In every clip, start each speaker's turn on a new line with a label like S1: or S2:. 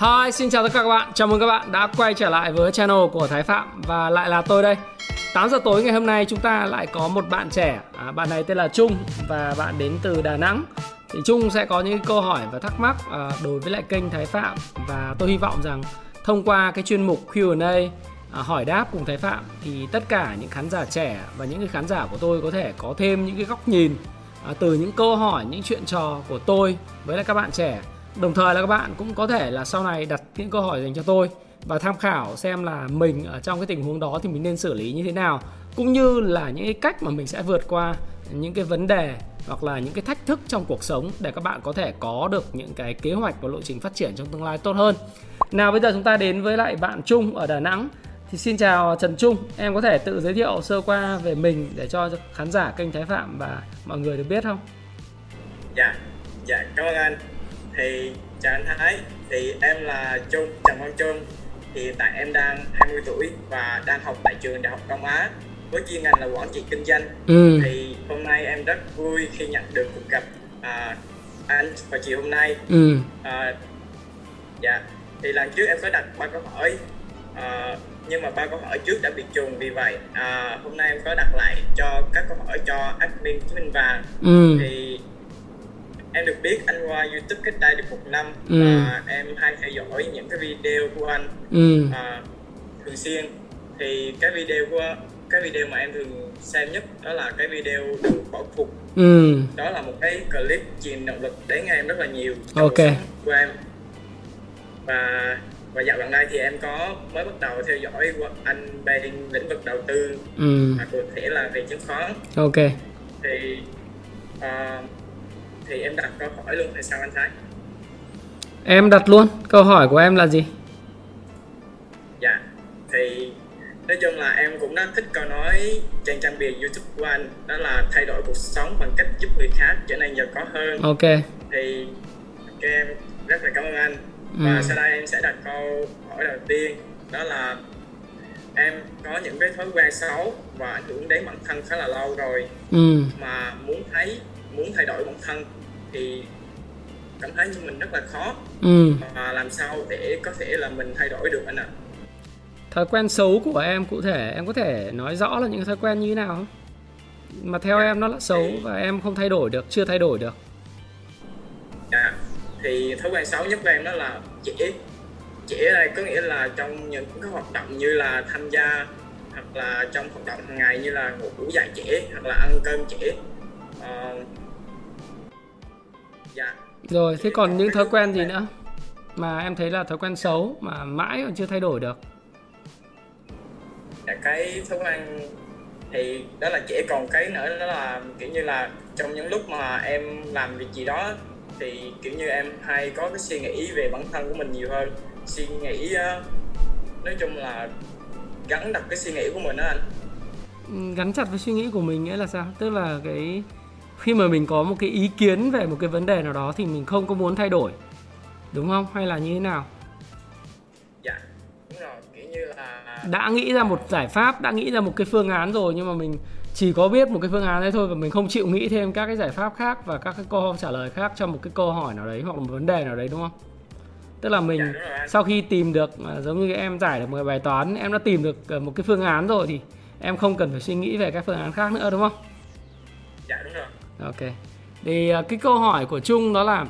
S1: Hi, xin chào tất cả các bạn. Chào mừng các bạn đã quay trở lại với channel của Thái Phạm và lại là tôi đây. 8 giờ tối ngày hôm nay chúng ta lại có một bạn trẻ. À, bạn này tên là Trung và bạn đến từ Đà Nẵng. Thì Trung sẽ có những câu hỏi và thắc mắc à, đối với lại kênh Thái Phạm và tôi hy vọng rằng thông qua cái chuyên mục Q&A à, hỏi đáp cùng Thái Phạm thì tất cả những khán giả trẻ và những cái khán giả của tôi có thể có thêm những cái góc nhìn à, từ những câu hỏi, những chuyện trò của tôi với lại các bạn trẻ Đồng thời là các bạn cũng có thể là sau này đặt những câu hỏi dành cho tôi và tham khảo xem là mình ở trong cái tình huống đó thì mình nên xử lý như thế nào cũng như là những cái cách mà mình sẽ vượt qua những cái vấn đề hoặc là những cái thách thức trong cuộc sống để các bạn có thể có được những cái kế hoạch và lộ trình phát triển trong tương lai tốt hơn. Nào bây giờ chúng ta đến với lại bạn Trung ở Đà Nẵng. Thì xin chào Trần Trung, em có thể tự giới thiệu sơ qua về mình để cho khán giả kênh Thái Phạm và mọi người được biết không?
S2: Dạ, dạ cảm ơn anh thì chào anh Thái thì em là Trung Trần Văn Trung thì hiện tại em đang 20 tuổi và đang học tại trường Đại học Đông Á. Với chuyên ngành là quản trị kinh doanh. Ừ. thì hôm nay em rất vui khi nhận được cuộc gặp à, anh vào chiều hôm nay. Ừ. à, dạ. Thì lần trước em có đặt ba câu hỏi à, nhưng mà ba câu hỏi trước đã bị trùng vì vậy. À, hôm nay em có đặt lại cho các câu hỏi cho admin Chí Minh Vàng. Ừ. thì em được biết anh qua youtube cách đây được một năm ừ. và em hay theo dõi những cái video của anh ừ. à, thường xuyên thì cái video của cái video mà em thường xem nhất đó là cái video được bỏ phục ừ. đó là một cái clip truyền động lực đến em rất là nhiều trong
S1: ok
S2: của em và và dạo gần đây thì em có mới bắt đầu theo dõi của anh bên lĩnh vực đầu tư ừ. mà cụ thể là về chứng khoán
S1: ok
S2: thì uh, thì em đặt câu hỏi luôn hay sao anh Thái?
S1: Em đặt luôn, câu hỏi của em là gì?
S2: Dạ, thì nói chung là em cũng đã thích câu nói trên trang bìa YouTube của anh đó là thay đổi cuộc sống bằng cách giúp người khác trở nên giàu có hơn.
S1: Ok.
S2: Thì ok em rất là cảm ơn anh. Ừ. Và sau đây em sẽ đặt câu hỏi đầu tiên đó là em có những cái thói quen xấu và ảnh hưởng đến bản thân khá là lâu rồi ừ. mà muốn thấy muốn thay đổi bản thân thì cảm thấy như mình rất là khó ừ. mà làm sao để có thể là mình thay đổi được anh ạ à?
S1: thói quen xấu của em cụ thể em có thể nói rõ là những thói quen như thế nào không mà theo em nó là xấu và em không thay đổi được chưa thay đổi được
S2: dạ thì thói quen xấu nhất của em đó là trễ trễ đây có nghĩa là trong những cái hoạt động như là tham gia hoặc là trong hoạt động hàng ngày như là ngủ dậy trễ hoặc là ăn cơm trễ uh,
S1: Dạ. Rồi, thế còn những thói quen gì nữa? Mà em thấy là thói quen xấu mà mãi còn chưa thay đổi được?
S2: Dạ, cái thói quen thì đó là chỉ còn cái nữa đó là kiểu như là trong những lúc mà em làm việc gì đó thì kiểu như em hay có cái suy nghĩ về bản thân của mình nhiều hơn. Suy nghĩ nói chung là gắn đặt cái suy nghĩ của mình đó anh.
S1: Ừ, gắn chặt với suy nghĩ của mình nghĩa là sao? Tức là cái khi mà mình có một cái ý kiến về một cái vấn đề nào đó thì mình không có muốn thay đổi. Đúng không? Hay là như thế nào?
S2: Dạ đúng rồi. Kiểu như là
S1: đã nghĩ ra một giải pháp đã nghĩ ra một cái phương án rồi nhưng mà mình chỉ có biết một cái phương án đấy thôi và mình không chịu nghĩ thêm các cái giải pháp khác và các cái câu trả lời khác cho một cái câu hỏi nào đấy hoặc là một vấn đề nào đấy đúng không? Tức là mình dạ, sau khi tìm được à, giống như em giải được một bài toán em đã tìm được à, một cái phương án rồi thì em không cần phải suy nghĩ về các phương án khác nữa đúng không?
S2: Dạ đúng rồi
S1: ok. Thì à, cái câu hỏi của trung đó là,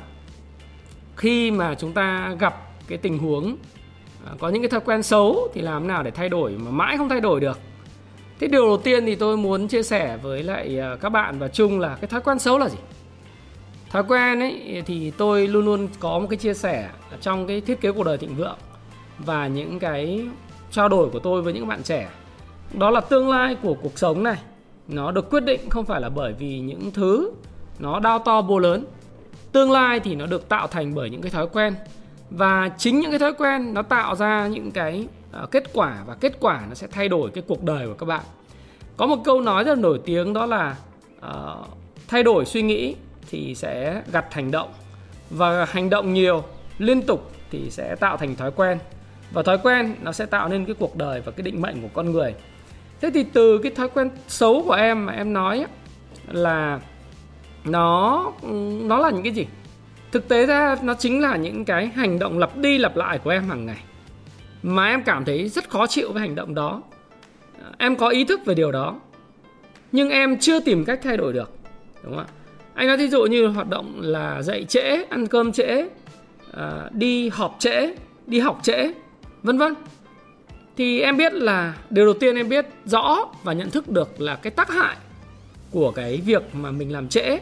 S1: khi mà chúng ta gặp cái tình huống à, có những cái thói quen xấu thì làm nào để thay đổi mà mãi không thay đổi được? Thế điều đầu tiên thì tôi muốn chia sẻ với lại à, các bạn và chung là cái thói quen xấu là gì? Thói quen ấy thì tôi luôn luôn có một cái chia sẻ trong cái thiết kế cuộc đời thịnh vượng và những cái trao đổi của tôi với những bạn trẻ. Đó là tương lai của cuộc sống này nó được quyết định không phải là bởi vì những thứ nó đao to bô lớn. Tương lai thì nó được tạo thành bởi những cái thói quen. Và chính những cái thói quen nó tạo ra những cái uh, kết quả và kết quả nó sẽ thay đổi cái cuộc đời của các bạn. Có một câu nói rất là nổi tiếng đó là uh, thay đổi suy nghĩ thì sẽ gặt hành động và hành động nhiều liên tục thì sẽ tạo thành thói quen. Và thói quen nó sẽ tạo nên cái cuộc đời và cái định mệnh của con người thế thì từ cái thói quen xấu của em mà em nói là nó nó là những cái gì? Thực tế ra nó chính là những cái hành động lặp đi lặp lại của em hàng ngày, mà em cảm thấy rất khó chịu với hành động đó. Em có ý thức về điều đó, nhưng em chưa tìm cách thay đổi được, đúng không ạ? Anh nói thí dụ như hoạt động là dậy trễ, ăn cơm trễ à, đi họp trễ, đi học trễ, vân vân thì em biết là điều đầu tiên em biết rõ và nhận thức được là cái tác hại của cái việc mà mình làm trễ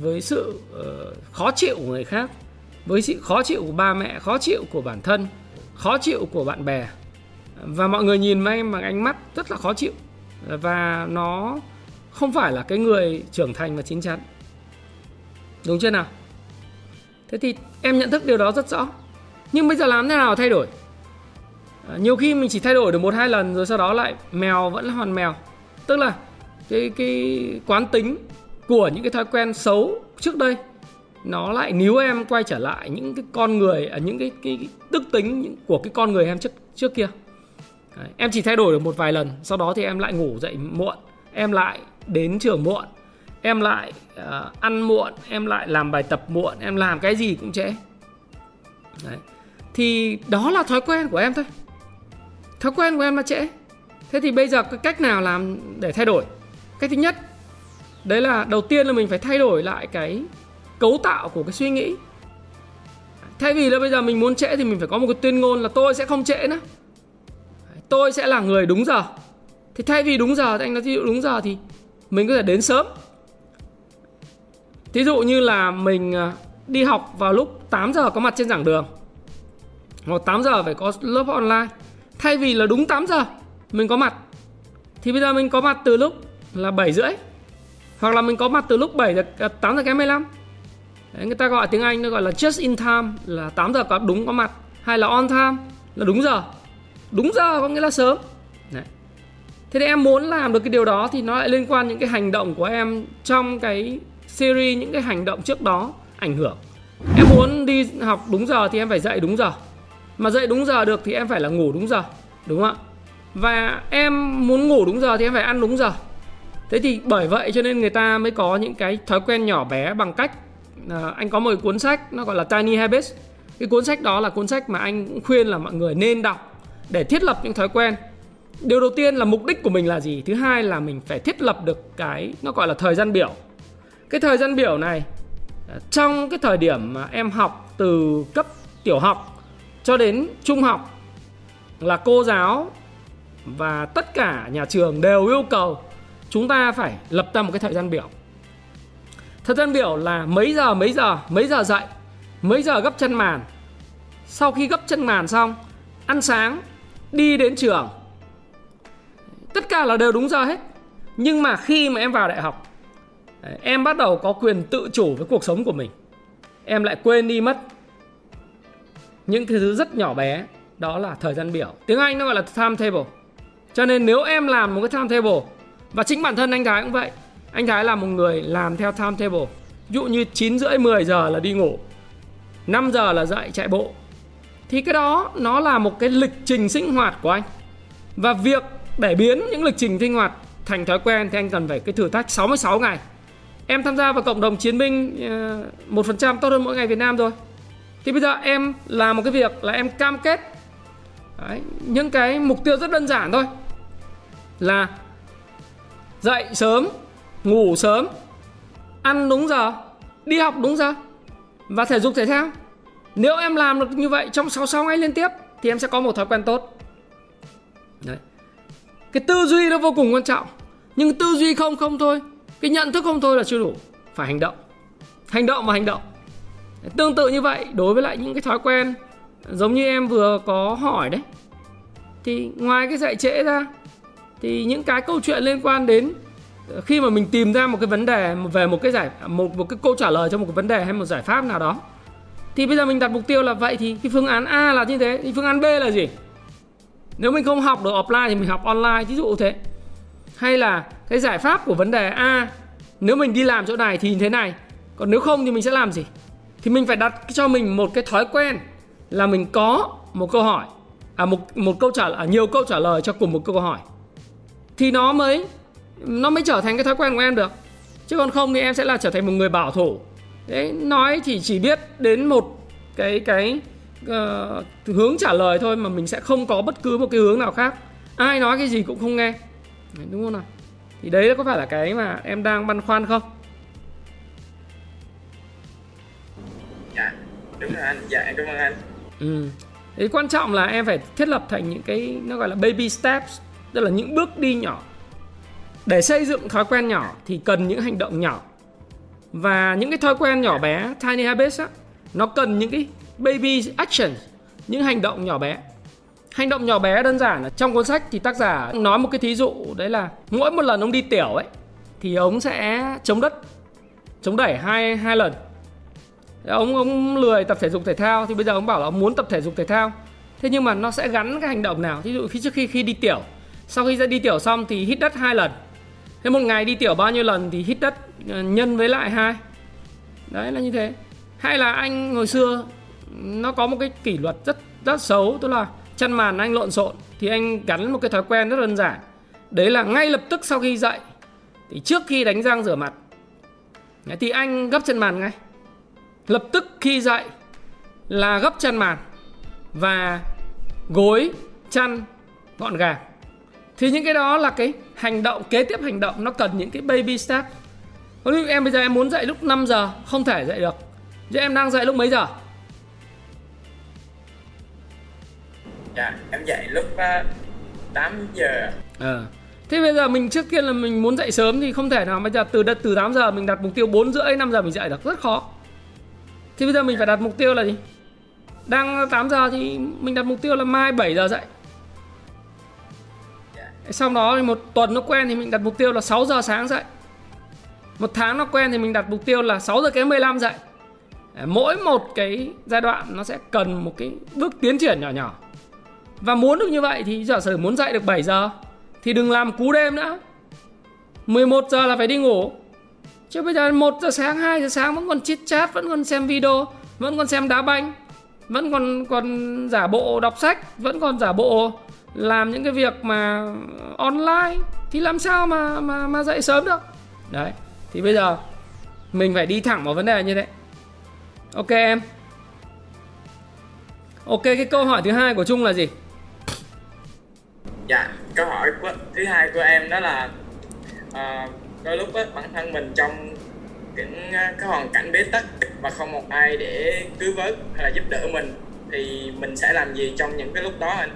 S1: với sự uh, khó chịu của người khác với sự khó chịu của ba mẹ khó chịu của bản thân khó chịu của bạn bè. Và mọi người nhìn vào em bằng ánh mắt rất là khó chịu. Và nó không phải là cái người trưởng thành và chín chắn. Đúng chưa nào? Thế thì em nhận thức điều đó rất rõ. Nhưng bây giờ làm thế nào thay đổi? À, nhiều khi mình chỉ thay đổi được một hai lần rồi sau đó lại mèo vẫn là hoàn mèo. Tức là cái cái quán tính của những cái thói quen xấu trước đây nó lại níu em quay trở lại những cái con người ở à, những cái, cái, cái đức tính của cái con người em trước trước kia. Đấy, em chỉ thay đổi được một vài lần sau đó thì em lại ngủ dậy muộn em lại đến trường muộn em lại uh, ăn muộn em lại làm bài tập muộn em làm cái gì cũng trễ. Đấy. thì đó là thói quen của em thôi thói quen của em là trễ. Thế thì bây giờ cái cách nào làm để thay đổi? Cách thứ nhất, đấy là đầu tiên là mình phải thay đổi lại cái cấu tạo của cái suy nghĩ. Thay vì là bây giờ mình muốn trễ thì mình phải có một cái tuyên ngôn là tôi sẽ không trễ nữa. Tôi sẽ là người đúng giờ. Thì thay vì đúng giờ thì anh nói ví dụ đúng giờ thì mình có thể đến sớm. Thí dụ như là mình à, đi học vào lúc 8 giờ có mặt trên giảng đường, Hoặc 8 giờ phải có lớp online. Thay vì là đúng 8 giờ mình có mặt. Thì bây giờ mình có mặt từ lúc là 7 rưỡi Hoặc là mình có mặt từ lúc 7 giờ, à, 8 giờ kém 15 Đấy, người ta gọi tiếng Anh nó gọi là just in time là 8 giờ có đúng có mặt hay là on time là đúng giờ. Đúng giờ có nghĩa là sớm. Đấy. thế thì em muốn làm được cái điều đó thì nó lại liên quan những cái hành động của em trong cái series những cái hành động trước đó ảnh hưởng. Em muốn đi học đúng giờ thì em phải dậy đúng giờ mà dậy đúng giờ được thì em phải là ngủ đúng giờ đúng không ạ? Và em muốn ngủ đúng giờ thì em phải ăn đúng giờ. Thế thì bởi vậy cho nên người ta mới có những cái thói quen nhỏ bé bằng cách à, anh có một cuốn sách nó gọi là Tiny Habits. Cái cuốn sách đó là cuốn sách mà anh cũng khuyên là mọi người nên đọc để thiết lập những thói quen. Điều đầu tiên là mục đích của mình là gì? Thứ hai là mình phải thiết lập được cái nó gọi là thời gian biểu. Cái thời gian biểu này à, trong cái thời điểm mà em học từ cấp tiểu học cho đến trung học là cô giáo và tất cả nhà trường đều yêu cầu chúng ta phải lập ra một cái thời gian biểu. Thời gian biểu là mấy giờ mấy giờ mấy giờ dậy, mấy giờ gấp chân màn. Sau khi gấp chân màn xong, ăn sáng, đi đến trường. Tất cả là đều đúng giờ hết. Nhưng mà khi mà em vào đại học, em bắt đầu có quyền tự chủ với cuộc sống của mình. Em lại quên đi mất những cái thứ rất nhỏ bé, đó là thời gian biểu. Tiếng anh nó gọi là timetable cho nên nếu em làm một cái timetable và chính bản thân anh thái cũng vậy, anh thái là một người làm theo timetable ví dụ như 9 rưỡi 10 giờ là đi ngủ 5 giờ là dậy chạy bộ. Thì cái đó nó là một cái lịch trình sinh hoạt của anh. Và việc để biến những lịch trình sinh hoạt thành thói quen thì anh cần phải cái thử thách 66 ngày. Em tham gia vào cộng đồng chiến binh ờ, một phần trăm, tốt hơn mỗi ngày Việt Nam rồi thì bây giờ em làm một cái việc là em cam kết. Đấy, những cái mục tiêu rất đơn giản thôi. Là dậy sớm ngủ sớm ăn đúng giờ đi học đúng giờ và thể dục thể thao. Nếu em làm được như vậy trong 66 ngày liên tiếp thì em sẽ có một thói quen tốt. Đấy. cái tư duy nó vô cùng quan trọng. Nhưng tư duy không không thôi cái nhận thức không thôi là chưa đủ. Phải hành động. Hành động và hành động tương tự như vậy, đối với lại những cái thói quen, giống như em vừa có hỏi đấy, thì ngoài cái dạy trễ ra, thì những cái câu chuyện liên quan đến ờ, khi mà mình tìm ra một cái vấn đề, về một cái giải, một một cái câu trả lời cho một cái vấn đề hay một giải pháp nào đó, thì bây giờ mình đặt mục tiêu là vậy thì cái phương án A là như thế, thì phương án B là gì? Nếu mình không học được offline thì mình học online ví dụ thế. Hay là cái giải pháp của vấn đề A, nếu mình đi làm chỗ này thì thế này, còn nếu không thì mình sẽ làm gì? Thì mình phải đặt cho mình một cái thói quen là mình có một câu hỏi. À một một câu trả à, nhiều câu trả lời cho cùng một câu hỏi. Thì nó mới nó mới trở thành cái thói quen của em được. Chứ còn không thì em sẽ là trở thành một người bảo thủ. Đấy nói thì chỉ biết đến một cái cái uh, hướng trả lời thôi mà mình sẽ không có bất cứ một cái hướng nào khác. Ai nói cái gì cũng không nghe. Đúng không nào? Thì đấy có phải là cái mà em đang băn khoăn không?
S2: Đúng rồi anh. Dạ em cảm ơn anh.
S1: Ừ. Thế quan trọng là em phải thiết lập thành những cái, nó gọi là baby steps, tức là những bước đi nhỏ. Để xây dựng thói quen nhỏ thì cần những hành động nhỏ. Và những cái thói quen nhỏ bé, tiny habits á, nó cần những cái baby actions, những hành động nhỏ bé. Hành động nhỏ bé đơn giản là trong cuốn sách thì tác giả nói một cái thí dụ, đấy là mỗi một lần ông đi tiểu ấy, thì ông sẽ chống đất, chống đẩy hai hai lần ông ông lười tập thể dục thể thao thì bây giờ ông bảo là ông muốn tập thể dục thể thao. Thế nhưng mà nó sẽ gắn cái hành động nào? Ví dụ khi trước khi khi đi tiểu, sau khi ra đi tiểu xong thì hít đất hai lần. Thế một ngày đi tiểu bao nhiêu lần thì hít đất ờ, nhân với lại hai? Đấy là như thế. Hay là anh hồi xưa, nó có một cái kỷ luật rất rất xấu, tức là chăn màn anh lộn xộn thì anh gắn một cái thói quen rất đơn giản. Đấy là ngay lập tức sau khi dậy thì trước khi đánh răng rửa mặt thì anh gấp chân màn ngay lập tức khi dậy là gấp chân màn và gối chăn gọn gàng. Thì những cái đó là cái hành động kế tiếp hành động nó cần những cái baby step. Ví dụ em bây giờ em muốn dậy lúc 5 giờ không thể dậy được. Chứ em đang dậy lúc mấy giờ?
S2: Dạ em dậy lúc uh, 8 giờ.
S1: Ờ. Thế bây giờ mình trước kia là mình muốn dậy sớm thì không thể nào bây giờ từ từ 8 giờ mình đặt mục tiêu 4 rưỡi 5 giờ mình dậy được rất khó thì bây giờ mình phải đặt mục tiêu là gì? Đang 8 giờ thì mình đặt mục tiêu là mai 7 giờ dậy. Sau đó thì một tuần nó quen thì mình đặt mục tiêu là 6 giờ sáng dậy. Một tháng nó quen thì mình đặt mục tiêu là 6 giờ kém 15 dậy. Mỗi một cái giai đoạn nó sẽ cần một cái bước tiến triển nhỏ nhỏ. Và muốn được như vậy thì giả sử muốn dậy được 7 giờ, thì đừng làm cú đêm nữa. 11 giờ là phải đi ngủ chứ bây giờ 1 giờ sáng 2 giờ sáng vẫn còn chit chat vẫn còn xem video vẫn còn xem đá banh vẫn còn còn giả bộ đọc sách vẫn còn giả bộ làm những cái việc mà online. Thì làm sao mà mà mà dậy sớm được? Đấy thì bây giờ mình phải đi thẳng vào vấn đề như thế. Ok em. Ok cái câu hỏi thứ hai của trung là gì?
S2: Dạ câu hỏi của, thứ hai của em đó là uh, đôi lúc đó, bản thân mình trong những cái hoàn cảnh bế tắc và không một ai để cứu vớt hay là giúp đỡ mình thì mình sẽ làm gì trong những cái lúc đó anh?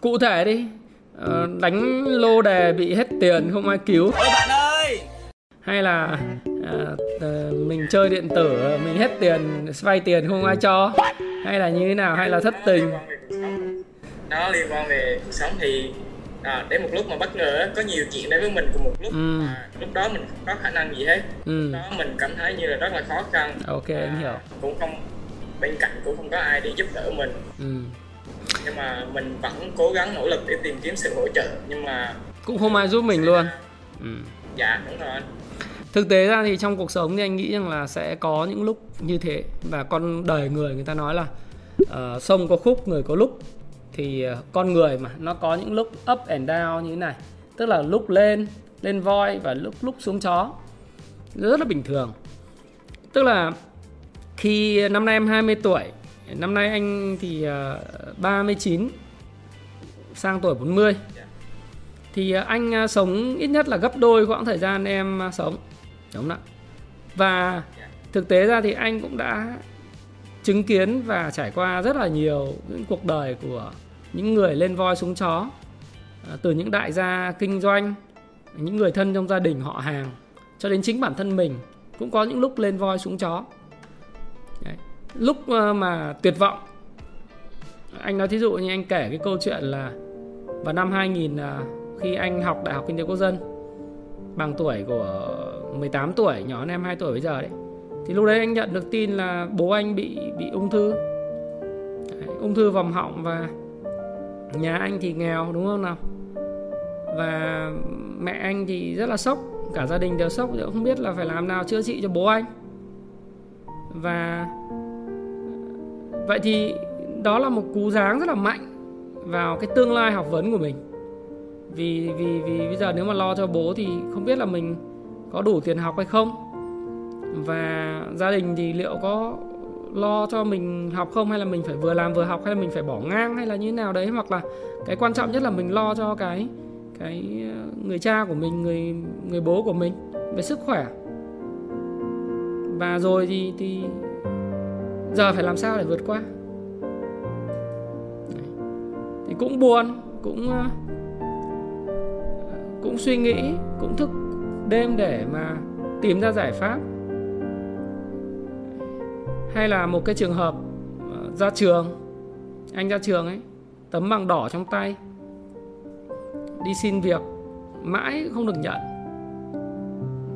S1: Cụ thể đi. Ờ, đánh lô đề bị hết tiền không ai cứu.
S2: Ôi bạn ơi!
S1: Hay là à, mình chơi điện tử mình hết tiền vay tiền không ai cho. Hay là như thế nào hay là thất tình?
S2: Nó liên quan về cuộc sống thì à, đến một lúc mà bất ngờ có nhiều chuyện đến với mình cùng một lúc. Ừ. à, lúc đó mình không có khả năng gì hết. Ừ. đó mình cảm thấy như là rất là khó khăn.
S1: Ok à, em hiểu.
S2: cũng không bên cạnh cũng không có ai để giúp đỡ mình. Ừ. Nhưng mà mình vẫn cố gắng nỗ lực để tìm kiếm sự hỗ trợ. Nhưng mà
S1: cũng không ai giúp mình luôn.
S2: Ừ. dạ đúng rồi
S1: thực tế ra thì trong cuộc sống thì anh nghĩ rằng là sẽ có những lúc như thế. Và con đời người người ta nói là uh, sông có khúc người có lúc thì ờ, con người mà, nó có những lúc up and down như thế này. Tức là lúc lên lên voi và lúc lúc xuống chó. Rất là bình thường. Tức là khi năm nay em 20 tuổi, Năm nay anh thì ờ, 39 sang tuổi 40 thì ờ, anh sống ít nhất là gấp đôi quãng thời gian em sống. Đúng không ạ. Và thực tế ra thì anh cũng đã chứng kiến và trải qua rất là nhiều những cuộc đời của những người lên voi xuống chó à, từ những đại gia kinh doanh những người thân trong gia đình họ hàng cho đến chính bản thân mình cũng có những lúc lên voi xuống chó. Đấy. Lúc ờ, mà tuyệt vọng anh nói thí dụ như anh kể cái câu chuyện là vào năm 2000 à, khi anh học đại học kinh tế quốc dân bằng tuổi của 18 tuổi nhỏ hơn em 2 tuổi bây giờ đấy thì lúc đấy anh nhận được tin là bố anh bị bị ung thư. Đấy, ung thư vòng họng và nhà anh thì nghèo, đúng không nào? Và mẹ anh thì rất là sốc, cả gia đình đều sốc không biết là phải làm nào, chữa trị cho bố anh. Và vậy thì đó là một cú giáng rất là mạnh vào cái tương lai học vấn của mình. Vì vì vì bây giờ nếu mà lo cho bố thì không biết là mình có đủ tiền học hay không. Và gia đình thì liệu có lo cho mình học không, hay là mình phải vừa làm vừa học, hay là mình phải bỏ ngang, hay là như thế nào đấy? Hoặc là cái quan trọng nhất là mình lo cho cái cái ờ, người cha của mình, người người bố của mình về sức khỏe. Và rồi thì thì giờ phải làm sao để vượt qua? Thì cũng buồn, cũng ờ, cũng suy nghĩ, cũng thức đêm để mà tìm ra giải pháp hay là một cái trường hợp ờ, ra trường, anh ra trường ấy, tấm bằng đỏ trong tay, đi xin việc, mãi không được nhận.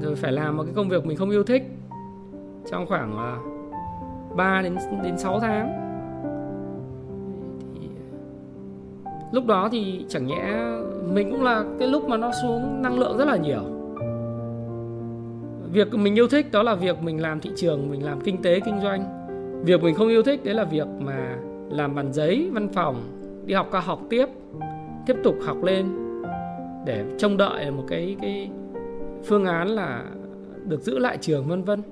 S1: Rồi phải làm một cái công việc mình không yêu thích trong khoảng ờ, 3 đến đến 6 tháng. Thì ờ, lúc đó thì chẳng nhẽ mình cũng là cái lúc mà nó xuống năng lượng rất là nhiều việc mình yêu thích đó là việc mình làm thị trường, mình làm kinh tế, kinh doanh. Việc mình không yêu thích, đấy là việc mà làm bàn giấy, văn phòng, đi học cao học tiếp tiếp tục học lên để trông đợi một cái cái phương án là được giữ lại trường, vân vân.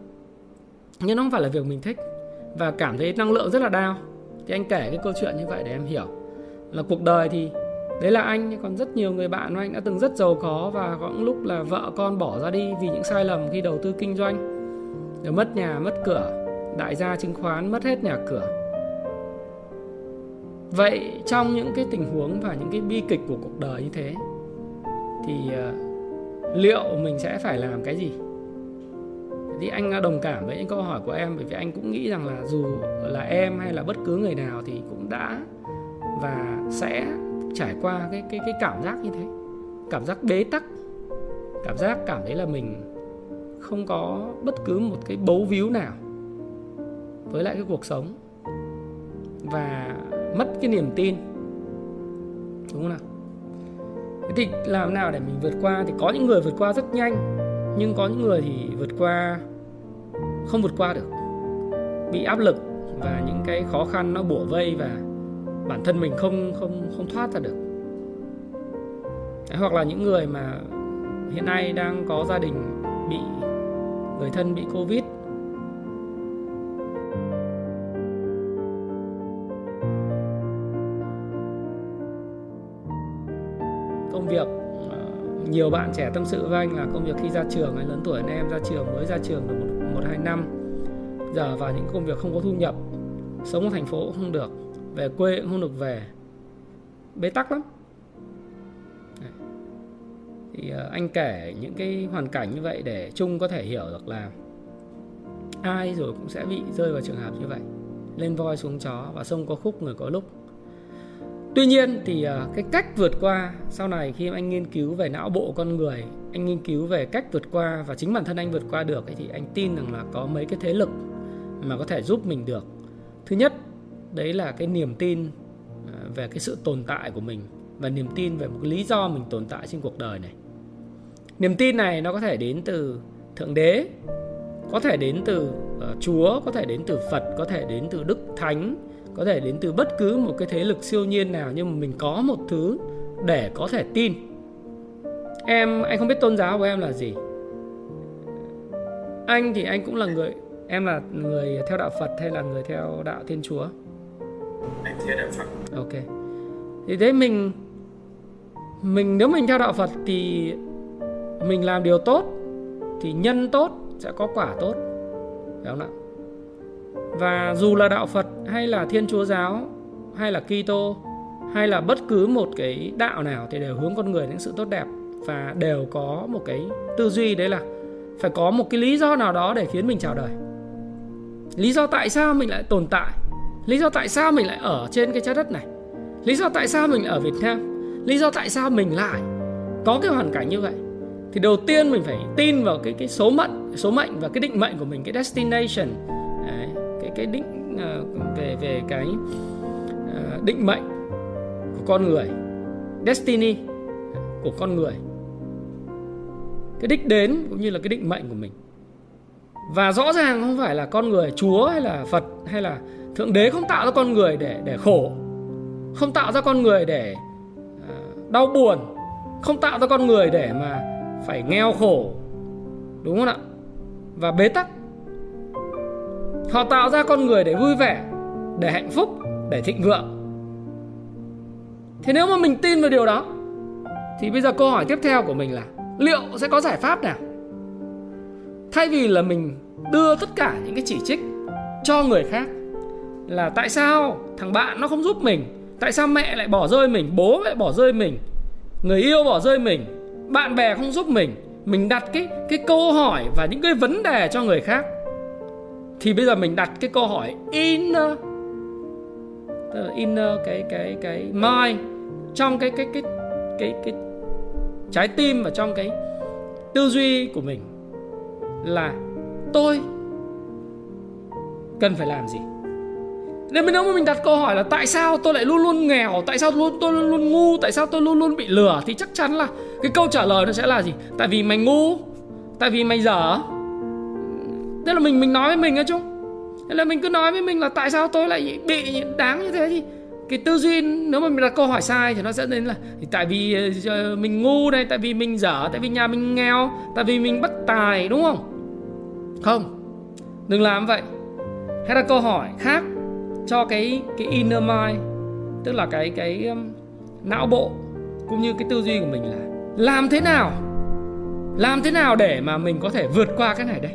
S1: Nhưng nó không phải là việc mình thích và cảm thấy năng lượng rất là đau. Thì anh kể cái câu chuyện như vậy để em hiểu. Là cuộc đời thì đấy là anh còn rất nhiều người bạn của anh đã từng rất giàu có và có những lúc là vợ con bỏ ra đi vì những sai lầm khi đầu tư kinh doanh. Rồi mất nhà mất cửa đại gia chứng khoán mất hết nhà cửa. Vậy trong những cái tình huống và những cái bi kịch của cuộc đời như thế thì uh, liệu mình sẽ phải làm cái gì? Thì anh đồng cảm với những câu hỏi của em bởi vì anh cũng nghĩ rằng là dù là em hay là bất cứ người nào thì cũng đã và sẽ trải qua cái cái cái cảm giác như thế. Cảm giác bế tắc. Cảm giác cảm thấy là mình không có bất cứ một cái bấu víu nào với lại cái cuộc sống và mất cái niềm tin. Đúng không nào? Thế thì làm nào để mình vượt qua? Thì có những người vượt qua rất nhanh, nhưng có những người thì vượt qua, không vượt qua được. Bị áp lực và những cái khó khăn nó bủa vây và bản thân mình không không không thoát ra được. Hoặc là những người mà hiện nay đang có gia đình bị người thân bị covid. Công việc ờ, nhiều bạn trẻ tâm sự với anh là công việc khi ra trường hay lớn tuổi anh em ra trường mới ra trường được một, một hai năm. Giờ vào những công việc không có thu nhập sống ở thành phố cũng không được về quê cũng không được về. Bế tắc lắm. Thì ờ, anh kể những cái hoàn cảnh như vậy để chung có thể hiểu được là ai rồi cũng sẽ bị rơi vào trường hợp như vậy. Lên voi xuống chó và sông có khúc người có lúc. Tuy nhiên thì ờ, cái cách vượt qua sau này khi anh nghiên cứu về não bộ con người, anh nghiên cứu về cách vượt qua và chính bản thân anh vượt qua được thì anh tin rằng là có mấy cái thế lực mà có thể giúp mình được. Thứ nhất đấy là cái niềm tin à, về cái sự tồn tại của mình và niềm tin về một cái lý do mình tồn tại trên cuộc đời này. Niềm tin này nó có thể đến từ thượng đế có thể đến từ uh, chúa có thể đến từ phật có thể đến từ đức thánh có thể đến từ bất cứ một cái thế lực siêu nhiên nào nhưng mà mình có một thứ để có thể tin. Em anh không biết tôn giáo của em là gì. Anh thì anh cũng là người em là người theo đạo phật hay là người theo đạo thiên chúa?
S2: Anh đạo phật.
S1: Ok. Thì thế mình mình nếu mình theo đạo phật thì mình làm điều tốt thì nhân tốt sẽ có quả tốt. Phải không ạ? Và dù là đạo Phật hay là Thiên Chúa giáo hay là Kitô hay là bất cứ một cái đạo nào thì đều hướng con người đến sự tốt đẹp và đều có một cái tư duy đấy là phải có một cái lý do nào đó để khiến mình chào đời. Lý do tại sao mình lại tồn tại? Lý do tại sao mình lại ở trên cái trái đất này? Lý do tại sao mình lại ở việt nam? Lý do tại sao mình lại có cái hoàn cảnh như vậy? Thì đầu tiên mình phải tin vào cái cái số mệnh số mệnh và cái định mệnh của mình cái destination. Đấy, cái cái định uh, về về cái uh, định mệnh của con người destiny của con người. Cái đích đến cũng như là cái định mệnh của mình và rõ ràng không phải là con người chúa hay là phật hay là thượng đế không tạo ra con người để để khổ, không tạo ra con người để à, đau buồn, không tạo ra con người để mà phải nghèo khổ, đúng không ạ? Và bế tắc. Họ tạo ra con người để vui vẻ, để hạnh phúc, để thịnh vượng. Thế nếu mà mình tin vào điều đó, thì bây giờ câu hỏi tiếp theo của mình là liệu sẽ có giải pháp nào? Thay vì là mình đưa tất cả những cái chỉ trích cho người khác là tại sao thằng bạn nó không giúp mình? Tại sao mẹ lại bỏ rơi mình? Bố lại bỏ rơi mình? Người yêu bỏ rơi mình? Bạn bè không giúp mình? Mình đặt cái cái câu hỏi và những cái vấn đề cho người khác. Thì bây giờ mình đặt cái câu hỏi inner, tức là inner cái cái cái mind trong cái cái cái cái cái trái tim và trong cái tư duy của mình là tôi cần phải làm gì? Nên nếu mà mình đặt câu hỏi là tại sao tôi lại luôn luôn nghèo? Tại sao luôn, tôi luôn luôn ngu? Tại sao tôi luôn luôn bị lừa? Thì chắc chắn là cái câu trả lời nó sẽ là gì? Tại vì mày ngu. Tại vì mày dở. Tức là mình mình nói với mình á chung. Thế là mình cứ nói với mình là tại sao tôi lại bị đáng như thế thì cái tư duy nếu mà mình đặt câu hỏi sai thì nó sẽ đến là thì tại vì ờ, mình ngu này tại vì mình dở tại vì nhà mình nghèo tại vì mình bất tài đúng không? Không. Đừng làm vậy. Hay là câu hỏi khác cho cái cái inner mind tức là cái cái um, não bộ cũng như cái tư duy của mình là làm thế nào làm thế nào để mà mình có thể vượt qua cái này đây?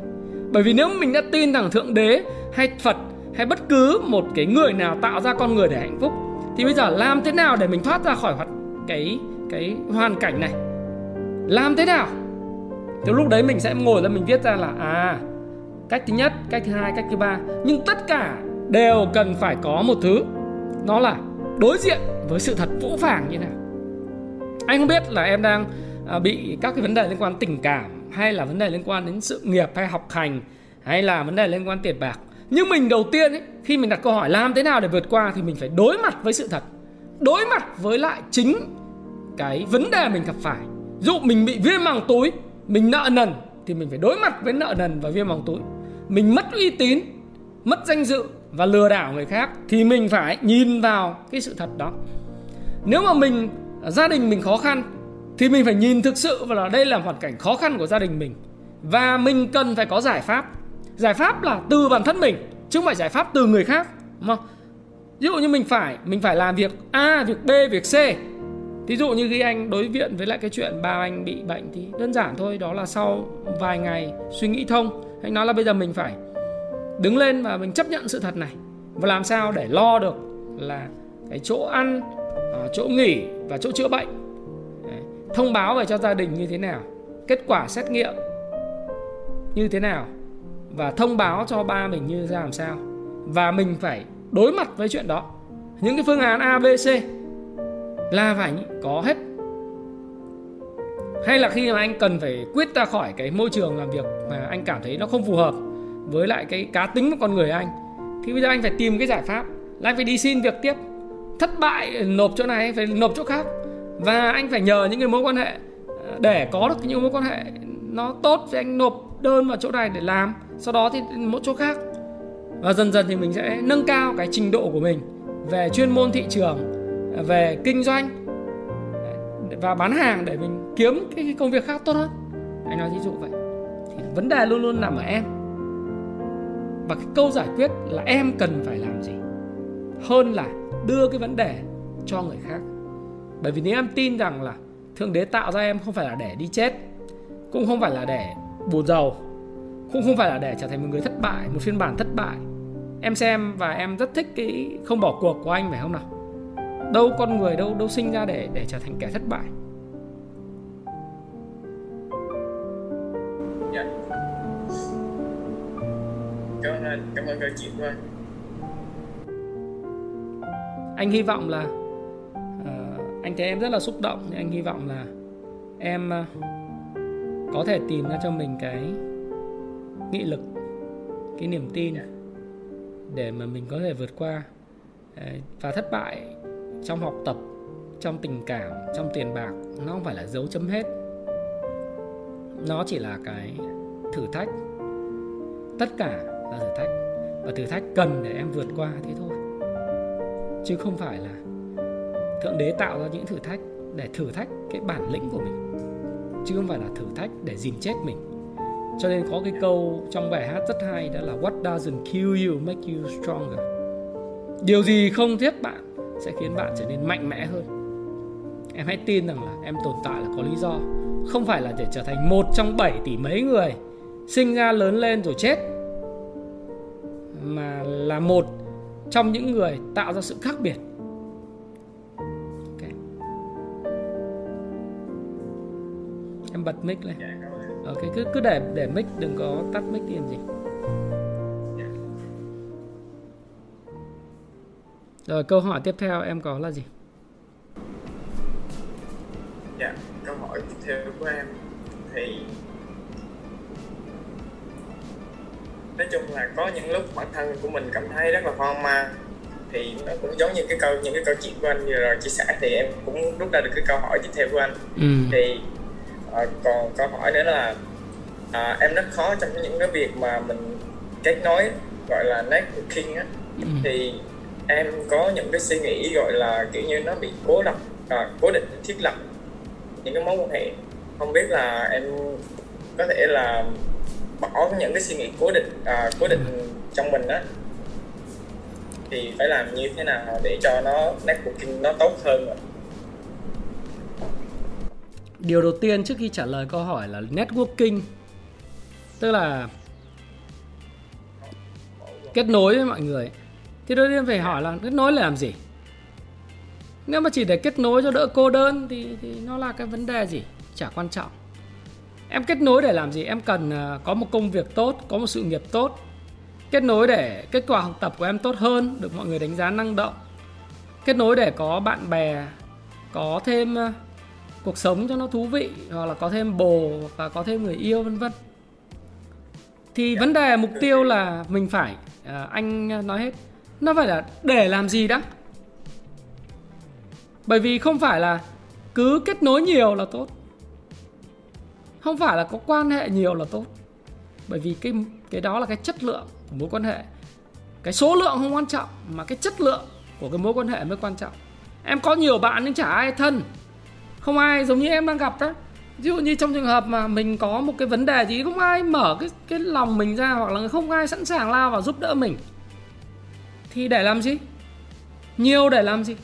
S1: Bởi vì nếu mình đã tin rằng thượng đế hay phật hay bất cứ một cái người nào tạo ra con người để hạnh phúc. Thì bây giờ làm thế nào để mình thoát ra khỏi hoạt cái cái hoàn cảnh này? Làm thế nào? Thì lúc đấy mình sẽ ngồi ra mình viết ra là à cách thứ nhất, cách thứ hai, cách thứ ba. Nhưng tất cả đều cần phải có một thứ. Nó là đối diện với sự thật vũ phàng như thế nào. Anh không biết là em đang à, bị các cái vấn đề liên quan tình cảm, hay là vấn đề liên quan đến sự nghiệp hay học hành, hay là vấn đề liên quan tiền bạc nhưng mình đầu tiên ấy, khi mình đặt câu hỏi làm thế nào để vượt qua thì mình phải đối mặt với sự thật. Đối mặt với lại chính cái vấn đề mình gặp phải. Dụ mình bị viêm màng túi mình nợ nần thì mình phải đối mặt với nợ nần và viêm màng túi. Mình mất uy tín mất danh dự và lừa đảo người khác thì mình phải nhìn vào cái sự thật đó. Nếu mà mình à, gia đình mình khó khăn thì mình phải nhìn thực sự và là đây là hoàn cảnh khó khăn của gia đình mình. Và mình cần phải có giải pháp giải pháp là từ bản thân mình chứ không phải giải pháp từ người khác đúng không? Ví dụ như mình phải mình phải làm việc a việc b việc c. Ví dụ như khi anh đối diện với lại cái chuyện ba anh bị bệnh thì đơn giản thôi Đó là sau vài ngày suy nghĩ thông Anh nói là bây giờ mình phải đứng lên và mình chấp nhận sự thật này. Và làm sao để lo được là cái chỗ ăn, à, chỗ nghỉ và chỗ chữa bệnh. Thông báo về cho gia đình như thế nào Kết quả xét nghiệm như thế nào. Và thông báo cho ba mình như ra làm sao. Và mình phải đối mặt với chuyện đó. Những cái phương án A, B, C là phải có hết. Hay là khi mà anh cần phải quyết ra khỏi cái môi trường làm việc mà anh cảm thấy nó không phù hợp với lại cái cá tính của con người anh thì bây giờ anh phải tìm cái giải pháp. Là anh phải đi xin việc tiếp. Thất bại nộp chỗ này phải nộp chỗ khác. Và anh phải nhờ những cái mối quan hệ à, để có được những mối quan hệ nó tốt. Thì anh nộp đơn vào chỗ này để làm sau đó thì một chỗ khác. Và dần dần thì mình sẽ nâng cao cái trình độ của mình về chuyên môn thị trường, về kinh doanh, và bán hàng để mình kiếm cái công việc khác tốt hơn. Anh nói ví dụ vậy. Thì vấn đề luôn luôn nằm ở em. Và cái câu giải quyết là em cần phải làm gì hơn là đưa cái vấn đề cho người khác. Bởi vì nếu em tin rằng là thượng đế tạo ra em không phải là để đi chết, cũng không phải là để buồn giàu cũng không phải là để trở thành một người thất bại một phiên bản thất bại. Em xem và em rất thích cái không bỏ cuộc của anh phải không nào? Đâu con người đâu đâu sinh ra để để trở thành kẻ thất bại.
S2: Dạ. Cảm ơn cảm ơn câu chuyện của anh.
S1: Anh hy vọng là uh, anh thấy em rất là xúc động anh hy vọng là em uh, có thể tìm ra cho mình cái nghị lực cái niềm tin để mà mình có thể vượt qua và thất bại trong học tập trong tình cảm trong tiền bạc nó không phải là dấu chấm hết. Nó chỉ là cái thử thách. Tất cả là thử thách và thử thách cần để em vượt qua thế thôi. Chứ không phải là thượng đế tạo ra những thử thách để thử thách cái bản lĩnh của mình. Chứ không phải là thử thách để dìm chết mình cho nên có cái câu trong bài hát rất hay đó là, what doesn't kill you make you stronger? Điều gì không giết bạn sẽ khiến bạn trở nên mạnh mẽ hơn. Em hãy tin rằng là em tồn tại là có lý do. Không phải là để trở thành một trong 7 tỷ mấy người sinh ra, lớn lên rồi chết, mà là một trong những người tạo ra sự khác biệt. Okay. em bật mic lên. Dạ, ok cứ cứ để để mic đừng có tắt mic tiền gì. Rồi câu hỏi tiếp theo em có là gì?
S2: Dạ câu hỏi tiếp theo của em thì nói chung là có những lúc bản thân của mình cảm thấy rất là hoang mang thì nó cũng giống như cái câu những cái câu chuyện của anh vừa rồi chia sẻ thì em cũng rút ra được cái câu hỏi tiếp theo của anh. Ừ. thì uh, còn câu hỏi nữa là uh, em rất khó trong những cái việc mà mình kết nối gọi là networking á ừ. thì em có những cái suy nghĩ gọi là kiểu như nó bị cố lập à, cố định thiết lập những cái mối quan hệ không biết là em có thể là bỏ những cái suy nghĩ cố định à, cố định trong mình á thì phải làm như thế nào để cho nó networking nó tốt hơn ạ?
S1: Điều đầu tiên trước khi trả lời câu hỏi là networking. Tức là kết nối với mọi người. Thì đầu tiên phải hỏi là kết nối là làm gì? Nếu mà chỉ để kết nối cho đỡ cô đơn thì thì nó là cái vấn đề gì? Chả quan trọng. Em kết nối để làm gì? Em cần à, có một công việc tốt, có một sự nghiệp tốt. Kết nối để kết quả học tập của em tốt hơn, được mọi người đánh giá năng động. Kết nối để có bạn bè, có thêm à, cuộc sống cho nó thú vị hoặc là có thêm bồ và có thêm người yêu vân vân. Thì vấn đề mục tiêu là mình phải à, anh nói hết. Nó phải là để làm gì đã? Bởi vì không phải là cứ kết nối nhiều là tốt. Không phải là có quan hệ nhiều là tốt. Bởi vì cái cái đó là cái chất lượng của mối quan hệ. Cái số lượng không quan trọng mà cái chất lượng của cái mối quan hệ mới quan trọng. Em có nhiều bạn nhưng chả ai thân không ai giống như em đang gặp đó ví dụ như trong trường hợp mà mình có một cái vấn đề gì không ai mở cái cái lòng mình ra hoặc là không ai sẵn sàng lao vào giúp đỡ mình. Thì để làm gì? Nhiều để làm gì?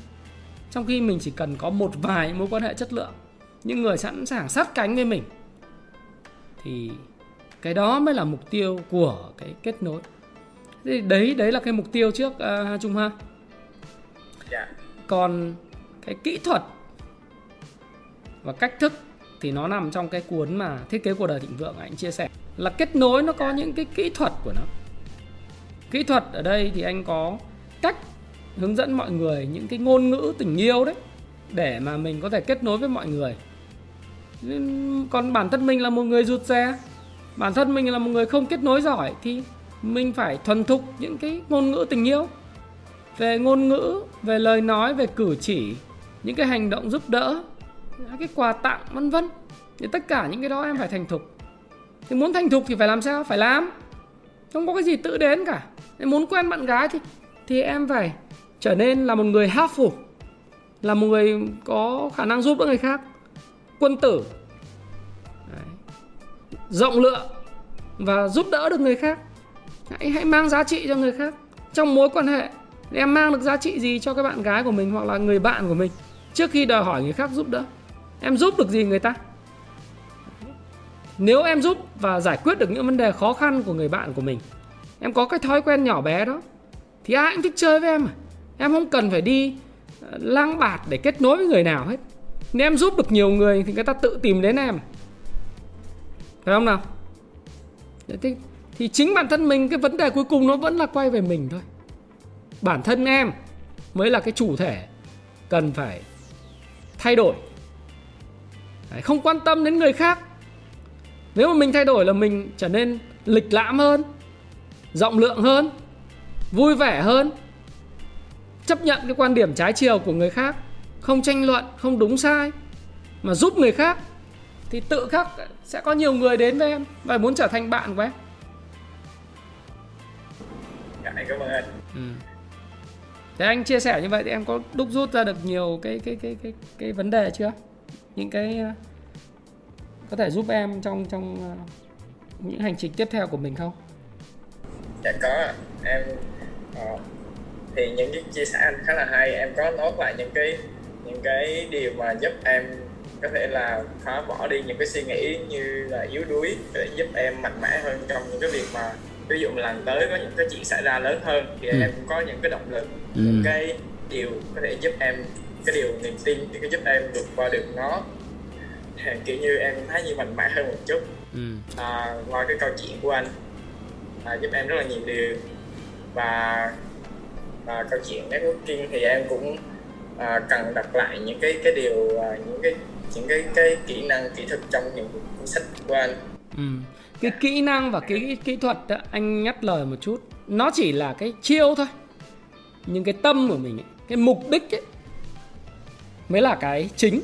S1: Trong khi mình chỉ cần có một vài mối quan hệ chất lượng những người sẵn sàng sát cánh với mình thì cái đó mới là mục tiêu của cái kết nối. Thì đấy đấy là cái mục tiêu trước uh, trung ha. Dạ. còn cái kỹ thuật và cách thức thì nó nằm trong cái cuốn mà thiết kế cuộc đời thịnh vượng anh chia sẻ. Là kết nối nó có những cái kỹ thuật của nó. Kỹ thuật ở đây thì anh có cách hướng dẫn mọi người những cái ngôn ngữ tình yêu đấy, để mà mình có thể kết nối với mọi người. Còn bản thân mình là một người rụt rè. Bản thân mình là một người không kết nối giỏi thì mình phải thuần thục những cái ngôn ngữ tình yêu. Về ngôn ngữ, về lời nói, về cử chỉ, những cái hành động giúp đỡ cái quà tặng, vân vân. Thì tất cả những cái đó em phải thành thục. Thì muốn thành thục thì phải làm sao? Phải làm. Không có cái gì tự đến cả. Em muốn quen bạn gái thì thì em phải trở nên là một người helpful là một người có khả năng giúp đỡ người khác. Quân tử. Đấy. rộng lượng và giúp đỡ được người khác. Hãy hãy mang giá trị cho người khác. Trong mối quan hệ, em mang được giá trị gì cho các bạn gái của mình hoặc là người bạn của mình? Trước khi đòi hỏi người khác giúp đỡ em giúp được gì người ta? Nếu em giúp và giải quyết được những vấn đề khó khăn của người bạn của mình em có cái thói quen nhỏ bé đó thì ai cũng thích chơi với em à? em không cần phải đi ờ, lang bạt để kết nối với người nào hết. Nếu em giúp được nhiều người thì người ta tự tìm đến em. Phải không nào? Thì, thì chính bản thân mình cái vấn đề cuối cùng nó vẫn là quay về mình thôi. Bản thân em mới là cái chủ thể cần phải thay đổi. Đấy, không quan tâm đến người khác. Nếu mà mình thay đổi là mình trở nên lịch lãm hơn rộng lượng hơn vui vẻ hơn chấp nhận cái quan điểm trái chiều của người khác không tranh luận không đúng sai mà giúp người khác thì tự khắc sẽ có nhiều người đến với em và muốn trở thành bạn của em.
S2: Dạ cảm ơn anh. Ừ.
S1: thế anh chia sẻ như vậy thì em có đúc rút ra được nhiều cái cái cái cái cái vấn đề chưa những cái ờ, có thể giúp em trong trong ờ, những hành trình tiếp theo của mình không
S2: dạ có em uh, thì những cái chia sẻ anh khá là hay em có nói lại những cái những cái điều mà giúp em có thể là phá bỏ đi những cái suy nghĩ như là yếu đuối để giúp em mạnh mẽ hơn trong những cái việc mà ví dụ lần tới có những cái chuyện xảy ra lớn hơn thì ừ. em cũng có những cái động lực ừ. những cái điều có thể giúp em cái điều niềm tin thì cái giúp em vượt qua được nó. Kiểu như em thấy như mạnh mẽ hơn một chút. Ừ. à, ngoài cái câu chuyện của anh à, giúp em rất là nhiều điều. Và và câu chuyện networking thì em cũng à, cần đặt lại những cái cái điều à, những cái những cái cái kỹ năng kỹ thuật trong những cuốn sách của anh.
S1: Ừ. cái kỹ năng và cái kỹ thuật đó, anh nhắc lời một chút. Nó chỉ là cái chiêu thôi. Nhưng cái tâm của mình ấy, cái mục đích ấy mới là cái chính.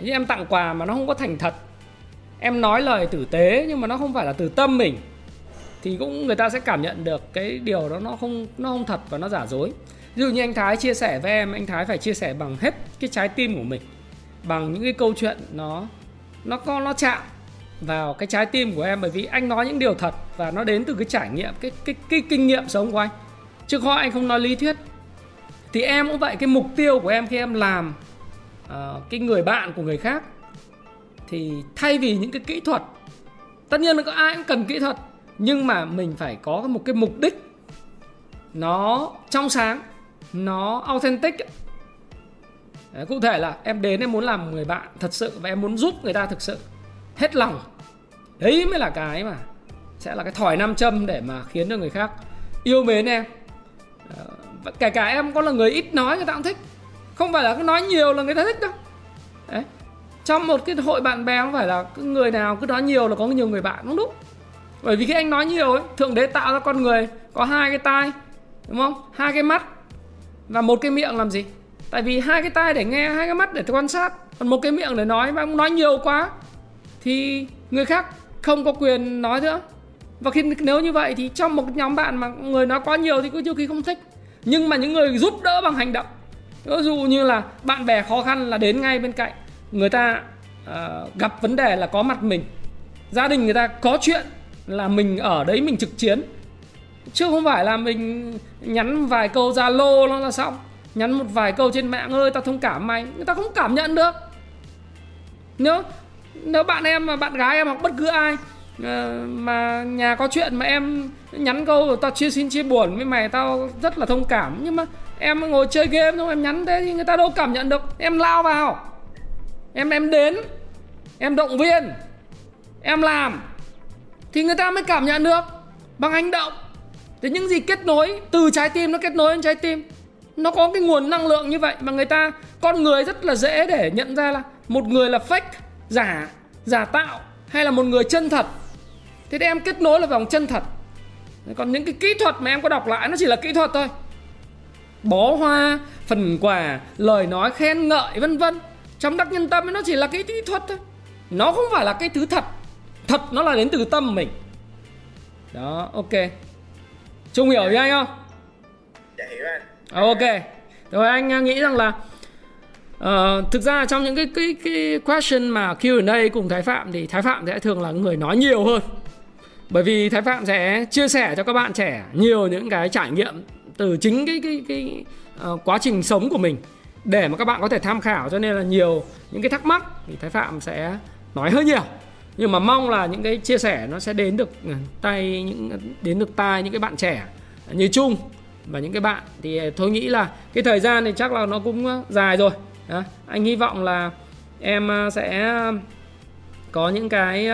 S1: Như em tặng quà mà nó không có thành thật. Em nói lời tử tế nhưng mà nó không phải là từ tâm mình, thì cũng người ta sẽ cảm nhận được cái điều đó nó không nó không thật và nó giả dối. Ví dụ như anh Thái chia sẻ với em, anh Thái phải chia sẻ bằng hết cái trái tim của mình, bằng những cái câu chuyện nó nó có, nó chạm vào cái trái tim của em. Bởi vì anh nói những điều thật và nó đến từ cái trải nghiệm, cái cái cái kinh nghiệm sống của anh. Chứ không anh không nói lý thuyết thì em cũng vậy cái mục tiêu của em khi em làm uh, cái người bạn của người khác thì thay vì những cái kỹ thuật tất nhiên là có ai cũng cần kỹ thuật nhưng mà mình phải có một cái mục đích. Nó trong sáng nó authentic Đấy, cụ thể là em đến em muốn làm người bạn thật sự và em muốn giúp người ta thực sự hết lòng. Đấy mới là cái mà sẽ là cái thỏi nam châm để mà khiến cho người khác yêu mến em. Ờ, kể cả em có là người ít nói, người ta cũng thích. Không phải là cứ nói nhiều là người ta thích đâu. Đấy. Trong một cái hội bạn bè không phải là cứ người nào cứ nói nhiều là có nhiều người bạn không đúng. Bởi vì khi anh nói nhiều ấy, thượng đế tạo ra con người có hai cái tai, đúng không? Hai cái mắt và một cái miệng làm gì? Tại vì hai cái tai để nghe, hai cái mắt để quan sát, còn một cái miệng để nói mà ông nói nhiều quá thì người khác không có quyền nói nữa. Và khi, nếu như vậy thì trong một nhóm bạn mà người nói quá nhiều thì có nhiều khi không thích nhưng mà những người giúp đỡ bằng hành động ví dụ như là bạn bè khó khăn là đến ngay bên cạnh người ta uh, gặp vấn đề là có mặt mình. Gia đình người ta có chuyện là mình ở đấy mình trực chiến. Chứ không phải là mình nhắn vài câu zalo nó là xong nhắn một vài câu trên mạng ơi tao thông cảm mày. Người ta không cảm nhận được. Nếu nếu bạn em mà bạn gái em hoặc bất cứ ai Ờ, mà nhà có chuyện mà em nhắn câu tao chia xin chia buồn với mày, tao rất là thông cảm. Nhưng mà em ngồi chơi game thôi, em nhắn thế thì người ta đâu cảm nhận được. Em lao vào. Em em đến. Em động viên. Em làm. Thì người ta mới cảm nhận được. Bằng hành động. Thì những gì kết nối, từ trái tim nó kết nối đến trái tim, nó có cái nguồn năng lượng như vậy mà người ta, con người rất là dễ để nhận ra là một người là fake, giả giả tạo, hay là một người chân thật thế thì em kết nối là vòng chân thật. Còn những cái kỹ thuật mà em có đọc lại nó chỉ là kỹ thuật thôi. Bó hoa phần quà lời nói khen ngợi vân vân. Trong đắc nhân tâm nó chỉ là cái kỹ thuật thôi. Nó không phải là cái thứ thật. Thật nó là đến từ tâm mình. Đó ok. Trung hiểu với anh không?
S2: Dạ hiểu anh.
S1: Ok. Rồi anh nghĩ rằng là Uh, thực ra trong những cái cái cái question mà Q&A cùng Thái Phạm thì Thái Phạm sẽ thường là người nói nhiều hơn. Bởi vì Thái Phạm sẽ chia sẻ cho các bạn trẻ nhiều những cái trải nghiệm từ chính cái cái cái uh, quá trình sống của mình để mà các bạn có thể tham khảo. Cho nên là nhiều những cái thắc mắc thì Thái Phạm sẽ nói hơi nhiều. Nhưng mà mong là những cái chia sẻ nó sẽ đến được ừ, tay những đến được tai những cái bạn trẻ như chung và những cái bạn. Thì ờ, tôi nghĩ là cái thời gian thì chắc là nó cũng ờ, dài rồi. À, anh hy vọng là em sẽ có những cái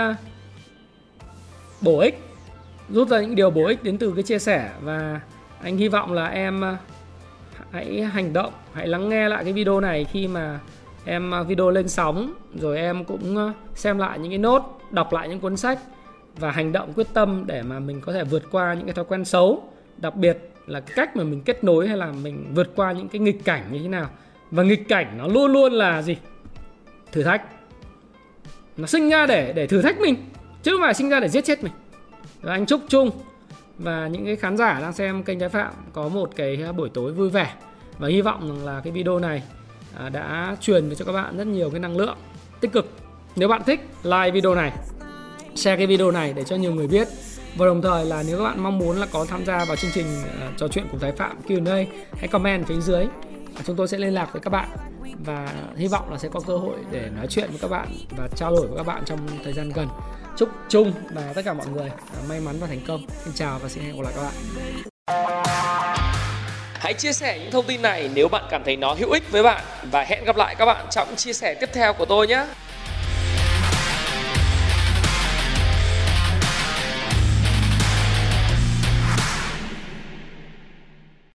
S1: bổ ích, rút ra những điều bổ ích đến từ cái chia sẻ và anh hy vọng là em à, hãy hành động, hãy lắng nghe lại cái video này khi mà em à, video lên sóng, rồi em cũng à, xem lại những cái nốt đọc lại những cuốn sách và hành động quyết tâm để mà mình có thể vượt qua những cái thói quen xấu. Đặc biệt là cách mà mình kết nối hay là mình vượt qua những cái nghịch cảnh như thế nào. Và nghịch cảnh nó luôn luôn là gì? Thử thách. Nó sinh ra để để thử thách mình chứ không phải sinh ra để giết chết mình. Và anh chúc chung và những cái khán giả đang xem kênh trái phạm có một cái à, buổi tối vui vẻ. Và hy vọng rằng là cái video này à, đã truyền cho các bạn rất nhiều cái năng lượng tích cực. Nếu bạn thích like video này share cái video này để cho nhiều người biết. Và đồng thời là nếu các bạn mong muốn là có tham gia vào chương trình uh, trò chuyện cùng Thái Phạm Q&A hãy comment phía dưới. Chúng tôi sẽ liên lạc với các bạn. Và hy vọng là sẽ có cơ hội để nói chuyện với các bạn và trao đổi với các bạn trong thời gian gần chúc chung và tất cả mọi người à, may mắn và thành công xin chào và xin hẹn gặp lại các bạn Hãy chia sẻ những thông tin này nếu bạn cảm thấy nó hữu ích với bạn và hẹn gặp lại các bạn trong chia sẻ tiếp theo của tôi nhé.